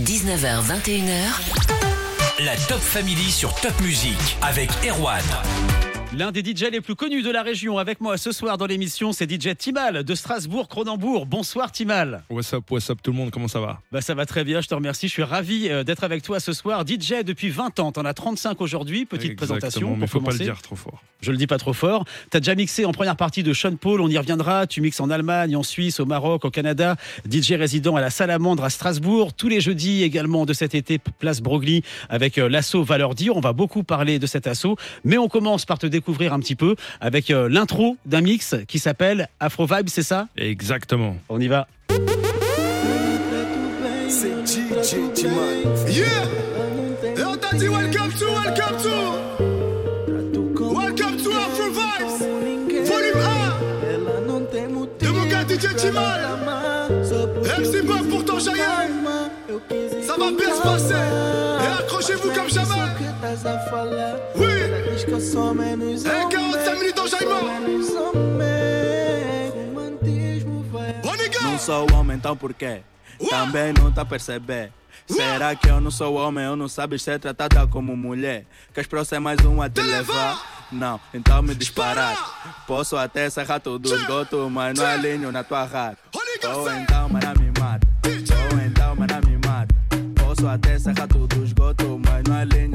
19h, 21h. La Top Family sur Top Music avec Erwan. L'un des DJ les plus connus de la région avec moi ce soir dans l'émission, c'est DJ Timal de Strasbourg, Cronenbourg. Bonsoir Timal. What's up, what's up tout le monde, comment ça va? Bah ça va très bien, je te remercie. Je suis ravi euh, d'être avec toi ce soir. DJ depuis 20 ans, t'en as 35 aujourd'hui. Petite Exactement, présentation. mais pour faut pas le dire trop fort. Je le dis pas trop fort. T'as déjà mixé en première partie de Sean Paul, on y reviendra. Tu mixes en Allemagne, en Suisse, au Maroc, au Canada. DJ résident à la Salamandre à Strasbourg. Tous les jeudis également de cet été, place Broglie avec euh, l'assaut Valeur Dire. On va beaucoup parler de cet assaut, mais on commence par te découvrir un petit peu avec euh, l'intro d'un mix qui s'appelle Afro Vibe, c'est ça? Exactement. On y va. C'est DJ Timan. Yeah! Et on t'a dit welcome to, welcome to. Welcome to Afro Vibes. Volume 1. De mon gars DJ Timan. MC Bob pour ton Cheyenne. Ça va bien se passer. Et accrochez-vous comme jamais. Oui. sommes. É que eu 5 minutos, Jaimão! Não sou homem, então porquê? Também não tá perceber. Será que eu não sou homem? Eu não sabes ser tratada como mulher. Queres próximas uma te levar? Não, então me disparar. Posso até ser rato do esgoto, mas não alinho na tua rata. Então, Ou então, mana me mata. Ou então, mana me mata. Posso até ser rato do esgoto, mas não alinho.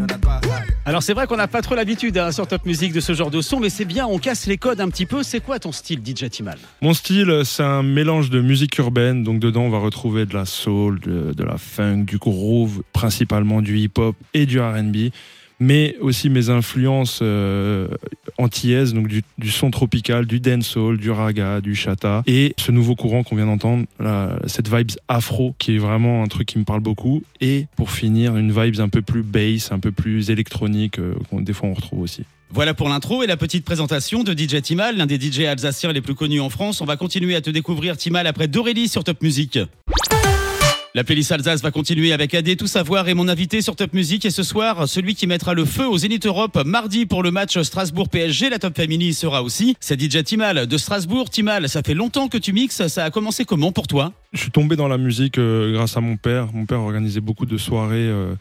Alors c'est vrai qu'on n'a pas trop l'habitude hein, sur Top Music de ce genre de son, mais c'est bien, on casse les codes un petit peu. C'est quoi ton style DJ Timal? Mon style, c'est un mélange de musique urbaine. Donc dedans, on va retrouver de la soul, de, de la funk, du groove, principalement du hip-hop et du R&B. Mais aussi mes influences euh, antillaises, donc du, son tropical, du dancehall, du raga, du chata. Et ce nouveau courant qu'on vient d'entendre, cette vibes afro, qui est vraiment un truc qui me parle beaucoup. Et pour finir, une vibes un peu plus bass, un peu plus électronique, euh, qu'on des fois on retrouve aussi. Voilà pour l'intro et la petite présentation de DJ Timal, l'un des DJ alsaciens les plus connus en France. On va continuer à te découvrir Timal après Dorélie sur Top Music. La playlist Alsace va continuer avec AD Tout Savoir et mon invité sur Top Music. Et ce soir, celui qui mettra le feu au Zénith Europe mardi pour le match Strasbourg-PSG. La Top Family sera aussi. C'est DJ Timal de Strasbourg. Timal, ça fait longtemps que tu mixes. Ça a commencé comment pour toi? Je suis tombé dans la musique euh, grâce à mon père. Mon père organisait beaucoup de soirées euh,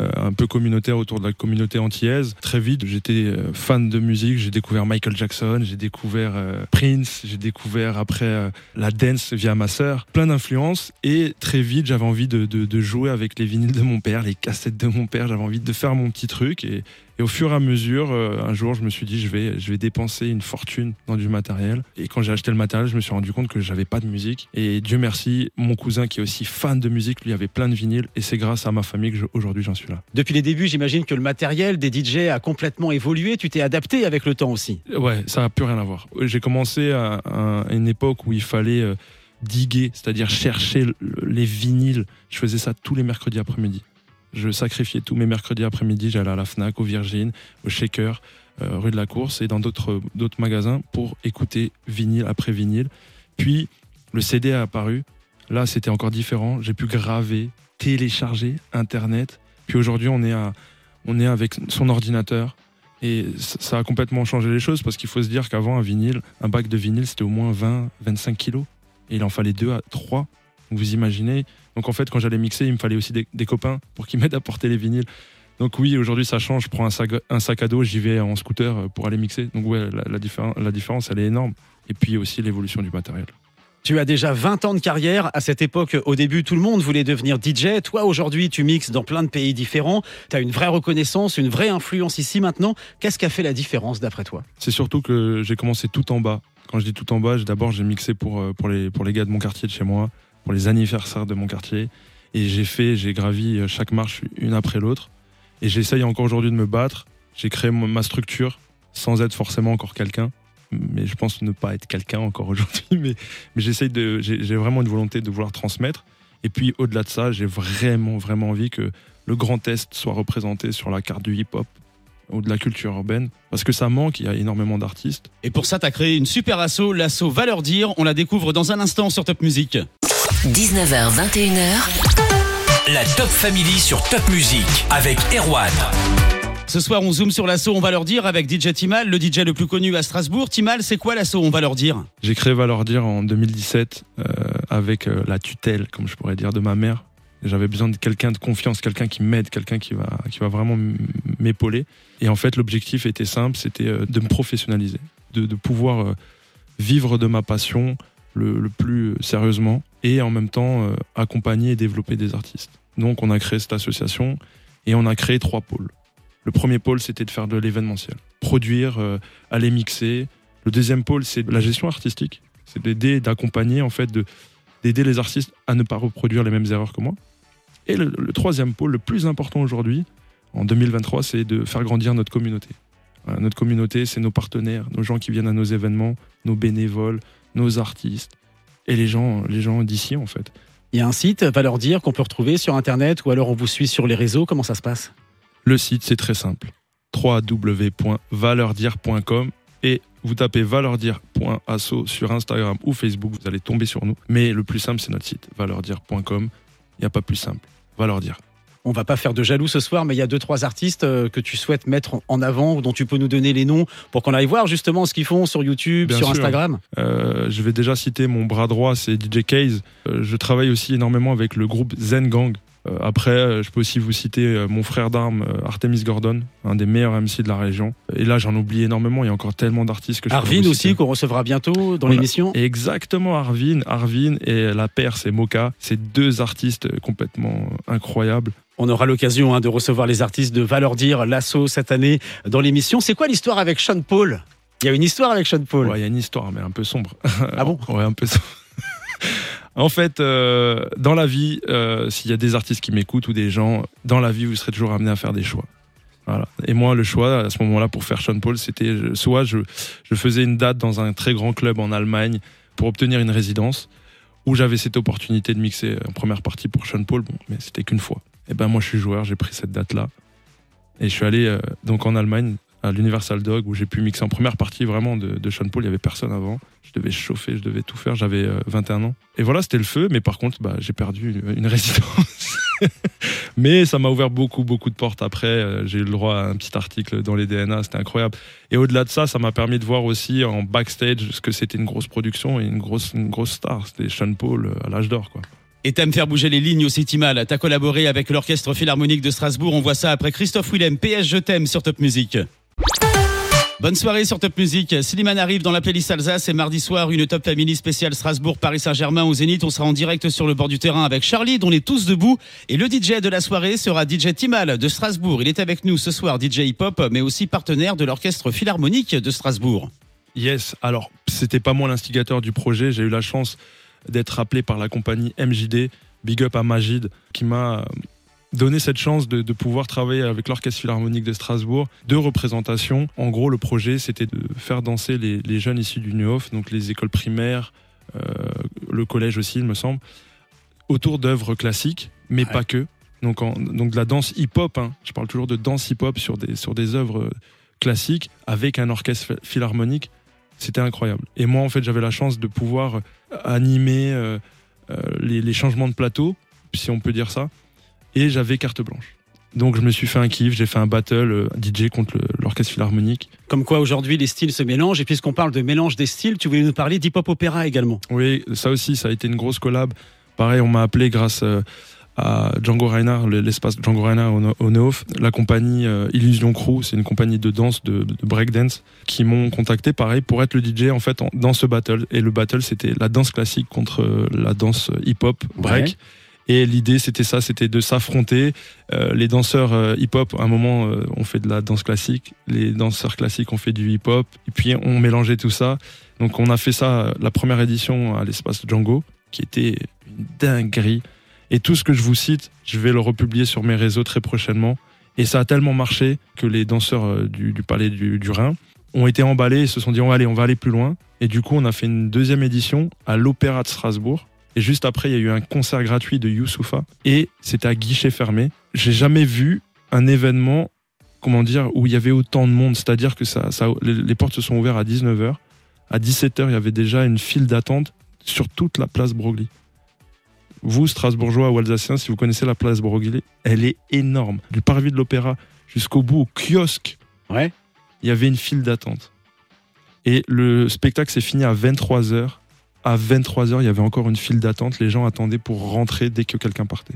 un peu communautaires autour de la communauté antillaise. Très vite, j'étais euh, fan de musique. J'ai découvert Michael Jackson, j'ai découvert euh, Prince, j'ai découvert après euh, la dance via ma sœur. Plein d'influences. Et très vite, j'avais envie de, de- de jouer avec les vinyles de mon père, les cassettes de mon père. J'avais envie de faire mon petit truc. Et, et au fur et à mesure, euh, un jour, je me suis dit, je vais, je vais dépenser une fortune dans du matériel. Et quand j'ai acheté le matériel, je me suis rendu compte que j'avais pas de musique. Et Dieu merci, mon cousin qui est aussi fan de musique, lui avait plein de vinyles. Et c'est grâce à ma famille que je- aujourd'hui j'en suis là. Depuis les débuts, j'imagine que le matériel des DJ a complètement évolué. Tu t'es adapté avec le temps aussi. Ouais, ça n'a plus rien à voir. J'ai commencé à, à une époque où il fallait euh, diguer, c'est-à-dire chercher le- les vinyles. Je faisais ça tous les mercredis après-midi. Je sacrifiais tous mes mercredis après-midi. J'allais à la Fnac, au Virgin, au Shaker, euh, rue de la Course et dans d'autres magasins pour écouter vinyle après vinyle. Puis le CD a apparu. Là, c'était encore différent. J'ai pu graver, télécharger Internet. Puis aujourd'hui, on est à, on est avec son ordinateur. Et ça a complètement changé les choses parce qu'il faut se dire qu'avant, un vinyle, un bac de vinyle, c'était au moins 20, 25 kilos. Et il en fallait 2 à 3. Vous imaginez Donc en fait, quand j'allais mixer, il me fallait aussi des, des copains pour qu'ils m'aident à porter les vinyles. Donc oui, aujourd'hui, ça change. Je prends un sac, un sac à dos, j'y vais en scooter euh, pour aller mixer. Donc ouais, la, la différen- la différence, elle est énorme. Et puis aussi l'évolution du matériel. Tu as déjà 20 ans de carrière. À cette époque, au début, tout le monde voulait devenir DJ. Toi, aujourd'hui, tu mixes dans plein de pays différents. Tu as une vraie reconnaissance, une vraie influence ici maintenant. Qu'est-ce qui a fait la différence d'après toi? C'est surtout que j'ai commencé tout en bas. Quand je dis tout en bas, d'abord j'ai mixé pour, euh, pour, les, pour les gars de mon quartier de chez moi, pour les anniversaires de mon quartier. Et j'ai fait, j'ai gravi euh, chaque marche une après l'autre. Et j'essaye encore aujourd'hui de me battre. J'ai créé ma structure sans être forcément encore quelqu'un. Mais je pense ne pas être quelqu'un encore aujourd'hui. Mais, j'essaye de, j'ai j'ai vraiment une volonté de vouloir transmettre. Et puis au-delà de ça, j'ai vraiment, vraiment envie que le Grand Est soit représenté sur la carte du hip-hop ou de la culture urbaine. Parce que ça manque, il y a énormément d'artistes. Et pour ça, tu as créé une super asso, l'asso Valeur Dire. On la découvre dans un instant sur Top Music. 19h, 21h. La Top Family sur Top Music avec Erwan. Ce soir, on zoome sur l'asso On va leur dire avec DJ Timal, le DJ le plus connu à Strasbourg. Timal, c'est quoi l'asso On va leur dire? J'ai créé Valeur Dire en 2017 euh, avec euh, la tutelle, comme je pourrais dire, de ma mère. J'avais besoin de quelqu'un de confiance, quelqu'un qui m'aide, quelqu'un qui va, qui va vraiment m'épauler. Et en fait, l'objectif était simple, c'était euh, de me professionnaliser, de, de pouvoir euh, vivre de ma passion le, le plus sérieusement et en même temps euh, accompagner et développer des artistes. Donc, on a créé cette association et on a créé trois pôles. Le premier pôle, c'était de faire de l'événementiel, produire, euh, aller mixer. Le deuxième pôle, c'est la gestion artistique, c'est d'aider, d'accompagner, en fait, de d'aider les artistes à ne pas reproduire les mêmes erreurs que moi. Et le, le troisième pôle, le plus important aujourd'hui, en 2023, c'est de faire grandir notre communauté. Voilà, notre communauté, c'est nos partenaires, nos gens qui viennent à nos événements, nos bénévoles, nos artistes et les gens, les gens d'ici en fait. Il y a un site, va leur dire, qu'on peut retrouver sur Internet ou alors on vous suit sur les réseaux. Comment ça se passe? Le site, c'est très simple. www.valeurdire.com et vous tapez valeurdire.asso sur Instagram ou Facebook, vous allez tomber sur nous. Mais le plus simple, c'est notre site, valeurdire.com. Il n'y a pas plus simple. Valeurdire. On va pas faire de jaloux ce soir, mais il y a deux trois artistes euh, que tu souhaites mettre en avant, ou dont tu peux nous donner les noms pour qu'on aille voir justement ce qu'ils font sur YouTube, Bien sur sûr. Instagram. Euh, je vais déjà citer mon bras droit, c'est DJ Case. Euh, je travaille aussi énormément avec le groupe Zen Gang. Euh, après, euh, je peux aussi vous citer euh, mon frère d'armes, Artemis Gordon, un des meilleurs MC de la région. Et là, j'en oublie énormément. Il y a encore tellement d'artistes que je Arvin aussi qu'on recevra bientôt dans l'émission. Exactement, Arvin. Arvin et la paire, c'est Moka. C'est deux artistes complètement incroyables. On aura l'occasion hein, de recevoir les artistes de Valeur Dire, l'assaut cette année dans l'émission. C'est quoi l'histoire avec Sean Paul? Il y a une histoire avec Sean Paul? Ouais, Il y a une histoire, mais un peu sombre. Ah bon? Ouais, un peu sombre. En fait, euh, dans la vie, euh, s'il y a des artistes qui m'écoutent ou des gens, dans la vie, vous serez toujours amené à faire des choix. Et moi, le choix, à ce moment-là, pour faire Sean Paul, c'était soit je, faisais une date dans un très grand club en Allemagne pour obtenir une résidence, où j'avais cette opportunité de mixer en première partie pour Sean Paul, mais c'était qu'une fois. Et ben moi, je suis joueur, j'ai pris cette date-là. Et je suis allé euh, donc en Allemagne, à l'Universal Dog, où j'ai pu mixer en première partie vraiment de, de Sean Paul. Il y avait personne avant. Je devais chauffer, je devais tout faire. J'avais euh, 21 ans. Et voilà, c'était le feu. Mais par contre, bah, j'ai perdu une, une résidence. mais ça m'a ouvert beaucoup, beaucoup de portes après. Euh, J'ai eu le droit à un petit article dans les DNA. C'était incroyable. Et au-delà de ça, ça m'a permis de voir aussi en backstage ce que c'était une grosse production et une grosse, une grosse star. C'était Sean Paul euh, à l'âge d'or, quoi. Et t'aimes faire bouger les lignes aussi, Timal. T'as collaboré avec l'Orchestre Philharmonique de Strasbourg. On voit ça après Christophe Willem. PS, je t'aime sur Top Music. Bonne soirée sur Top Music. Slimane arrive dans la playlist Alsace et mardi soir, une Top Family spéciale Strasbourg, Paris Saint-Germain au Zénith. On sera en direct sur le bord du terrain avec Charlie, dont on est tous debout. Et le DJ de la soirée sera DJ Timal de Strasbourg. Il est avec nous ce soir, DJ hip-hop, mais aussi partenaire de l'Orchestre Philharmonique de Strasbourg. Yes, alors c'était pas moi l'instigateur du projet, j'ai eu la chance d'être appelé par la compagnie MJD, Big Up à Majid, qui m'a donné cette chance de, de pouvoir travailler avec l'Orchestre Philharmonique de Strasbourg. Deux représentations. En gros, le projet, c'était de faire danser les, les jeunes issus du Nuof, donc les écoles primaires, euh, le collège aussi, il me semble, autour d'œuvres classiques, mais Ouais. pas que. Donc, en- donc de la danse hip-hop, hein. je parle toujours de danse hip-hop sur des, sur des œuvres classiques avec un orchestre philharmonique c'était incroyable. Et moi, en fait, j'avais la chance de pouvoir euh, animer euh, euh, les, les changements de plateau, si on peut dire ça, et j'avais carte blanche. Donc, je me suis fait un kiff, j'ai fait un battle euh, DJ contre l'orchestre philharmonique. Comme quoi aujourd'hui les styles se mélangent. Et puisqu'on parle de mélange des styles, tu voulais nous parler d'hip-hop opéra également. Oui, ça aussi, ça a été une grosse collab. Pareil, on m'a appelé grâce euh, à Django Reinhardt, le- l'espace Django Reinhardt au, Neof, la compagnie euh, Illusion Crew, c'est une compagnie de danse, de, de breakdance, qui m'ont contacté, pareil, pour être le DJ en fait dans ce battle. Et le battle, c'était la danse classique contre la danse hip-hop break. Ouais. Et l'idée, c'était ça, c'était de s'affronter. Euh, les danseurs euh, hip-hop, à un moment, euh, on fait de la danse classique. Les danseurs classiques, on fait du hip-hop. Et puis, on mélangeait tout ça. Donc, on a fait ça, euh, la première édition à l'espace Django, qui était une dinguerie. Et tout ce que je vous cite, je vais le republier sur mes réseaux très prochainement. Et ça a tellement marché que les danseurs du, Palais du, Rhin ont été emballés et se sont dit, aller, on va aller plus loin. Et du coup, on a fait une deuxième édition à l'Opéra de Strasbourg. Et juste après, il y a eu un concert gratuit de Youssoufa. Et c'était à guichet fermé. J'ai jamais vu un événement, comment dire, où il y avait autant de monde. C'est-à-dire que ça, ça, les, les portes se sont ouvertes à 19h. À 17h, il y avait déjà une file d'attente sur toute la place Broglie. Vous, Strasbourgeois ou Alsaciens, si vous connaissez la place Broglie, elle est énorme. Du parvis de l'Opéra jusqu'au bout, au kiosque, Ouais. il y avait une file d'attente. Et le spectacle s'est fini à 23h. À 23h, il y avait encore une file d'attente. Les gens attendaient pour rentrer dès que quelqu'un partait.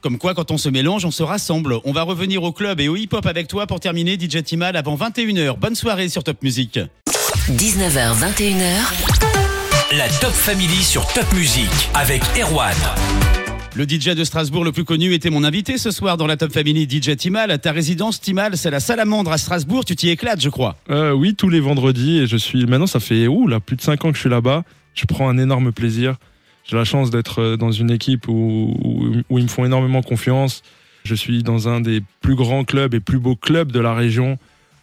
Comme quoi, quand on se mélange, on se rassemble. On va revenir au club et au hip-hop avec toi pour terminer DJ Timal avant 21h. Bonne soirée sur Top Music. 19h, 21h, La Top Family sur Top Music avec Erwan. Le DJ de Strasbourg le plus connu était mon invité ce soir dans la Top Family DJ Timal. Ta résidence Timal, c'est la Salamandre à Strasbourg. Tu t'y éclates, je crois. Euh, oui, tous les vendredis. Et je suis maintenant, ça fait ouh, là, plus de 5 ans que je suis là-bas. Je prends un énorme plaisir. J'ai la chance d'être euh, dans une équipe où, où, où ils me font énormément confiance. Je suis dans un des plus grands clubs et plus beaux clubs de la région.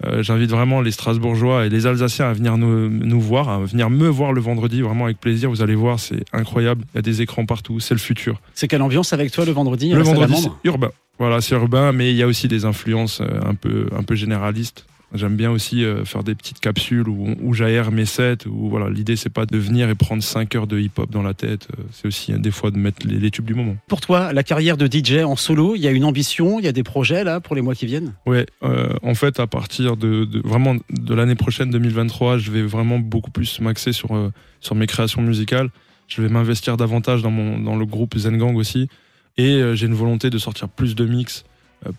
Euh, J'invite vraiment les Strasbourgeois et les Alsaciens à venir nous, nous voir, à venir me voir le vendredi, vraiment avec plaisir. Vous allez voir, c'est incroyable. Il y a des écrans partout, c'est le futur. C'est quelle ambiance avec toi le vendredi Le vendredi, c'est urbain. Voilà, c'est urbain, mais il y a aussi des influences euh, un peu, un peu généralistes. J'aime bien aussi euh, faire des petites capsules où, où j'aère mes sets. Où voilà, l'idée c'est pas de venir et prendre 5 heures de hip-hop dans la tête. euh, C'est aussi euh, des fois de mettre les, les tubes du moment. Pour toi, la carrière de DJ en solo, il y a une ambition, il y a des projets là pour les mois qui viennent? Ouais, euh, en fait, à partir de, de- vraiment de l'année prochaine, 2023, je vais vraiment beaucoup plus m'axer sur, euh, sur mes créations musicales. Je vais m'investir davantage dans, mon, dans le groupe Zen Gang aussi. Et euh, j'ai une volonté de sortir plus de mix,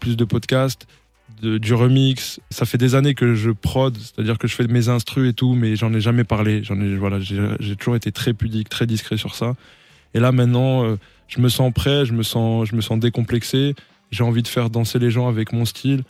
plus de podcasts, de, du remix. Ça fait des années que je prod, c'est-à-dire que je fais mes instrus et tout, mais j'en ai jamais parlé. J'en ai, voilà, j'ai toujours été très pudique, très discret sur ça. Et là, maintenant, euh, je me sens prêt, je me sens, je me sens décomplexé. J'ai envie de faire danser les gens avec mon style.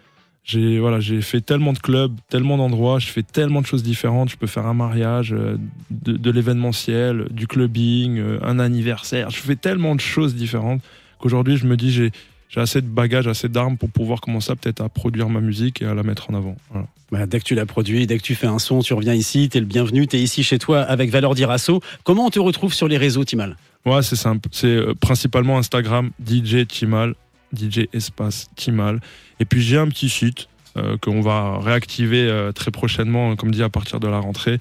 J'ai voilà, j'ai fait tellement de clubs, tellement d'endroits, je fais tellement de choses différentes. Je peux faire un mariage, euh, de, de l'événementiel, du clubbing, euh, un anniversaire. Je fais tellement de choses différentes qu'aujourd'hui, je me dis j'ai j'ai assez de bagages, assez d'armes pour pouvoir commencer à peut-être à produire ma musique et à la mettre en avant. Voilà. Bah, dès que tu l'as produit, dès que tu fais un son, tu reviens ici, t'es le bienvenu, t'es ici chez toi avec Valor Dirasso. Comment on te retrouve sur les réseaux, Timal? Ouais, c'est simple. C'est euh, principalement Instagram, DJ Timal, DJ espace Timal. Et puis j'ai un petit site euh, qu'on va réactiver euh, très prochainement, comme dit à partir de la rentrée,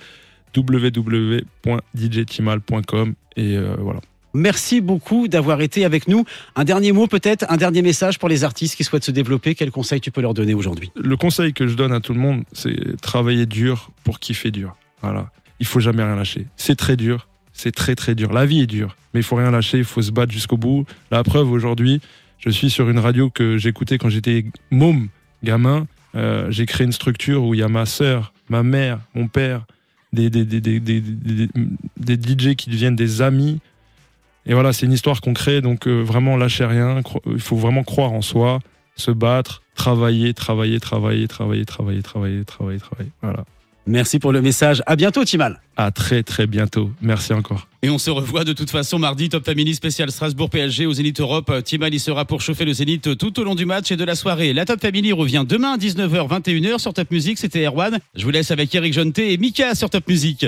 www.djtimal.com. Et euh, voilà. Merci beaucoup d'avoir été avec nous. Un dernier mot peut-être, un dernier message pour les artistes qui souhaitent se développer. Quel conseil tu peux leur donner aujourd'hui? Le conseil que je donne à tout le monde, c'est travailler dur pour kiffer dur. Voilà. Il faut jamais rien lâcher. C'est très dur. C'est très très dur. La vie est dure, mais il faut rien lâcher. Il faut se battre jusqu'au bout. La preuve aujourd'hui, je suis sur une radio que j'écoutais quand j'étais môme, gamin. Euh, j'ai créé une structure où il y a ma sœur, ma mère, mon père, des, des, des, des, des, DJ qui deviennent des amis. Et voilà, c'est une histoire qu'on crée. Donc euh, vraiment, lâchez rien. Il faut vraiment croire en soi se battre, travailler, travailler, travailler, travailler, travailler, travailler, travailler, travailler. Voilà. Merci pour le message. À bientôt, Timal. À très très bientôt. Merci encore. Et on se revoit de toute façon mardi, Top Family spécial Strasbourg PSG au Zénith Europe. Timal y sera pour chauffer le Zénith tout au long du match et de la soirée. La Top Family revient demain à 19h, 21h sur Top Music. C'était Erwan. Je vous laisse avec Eric Jonté et Mika sur Top Music.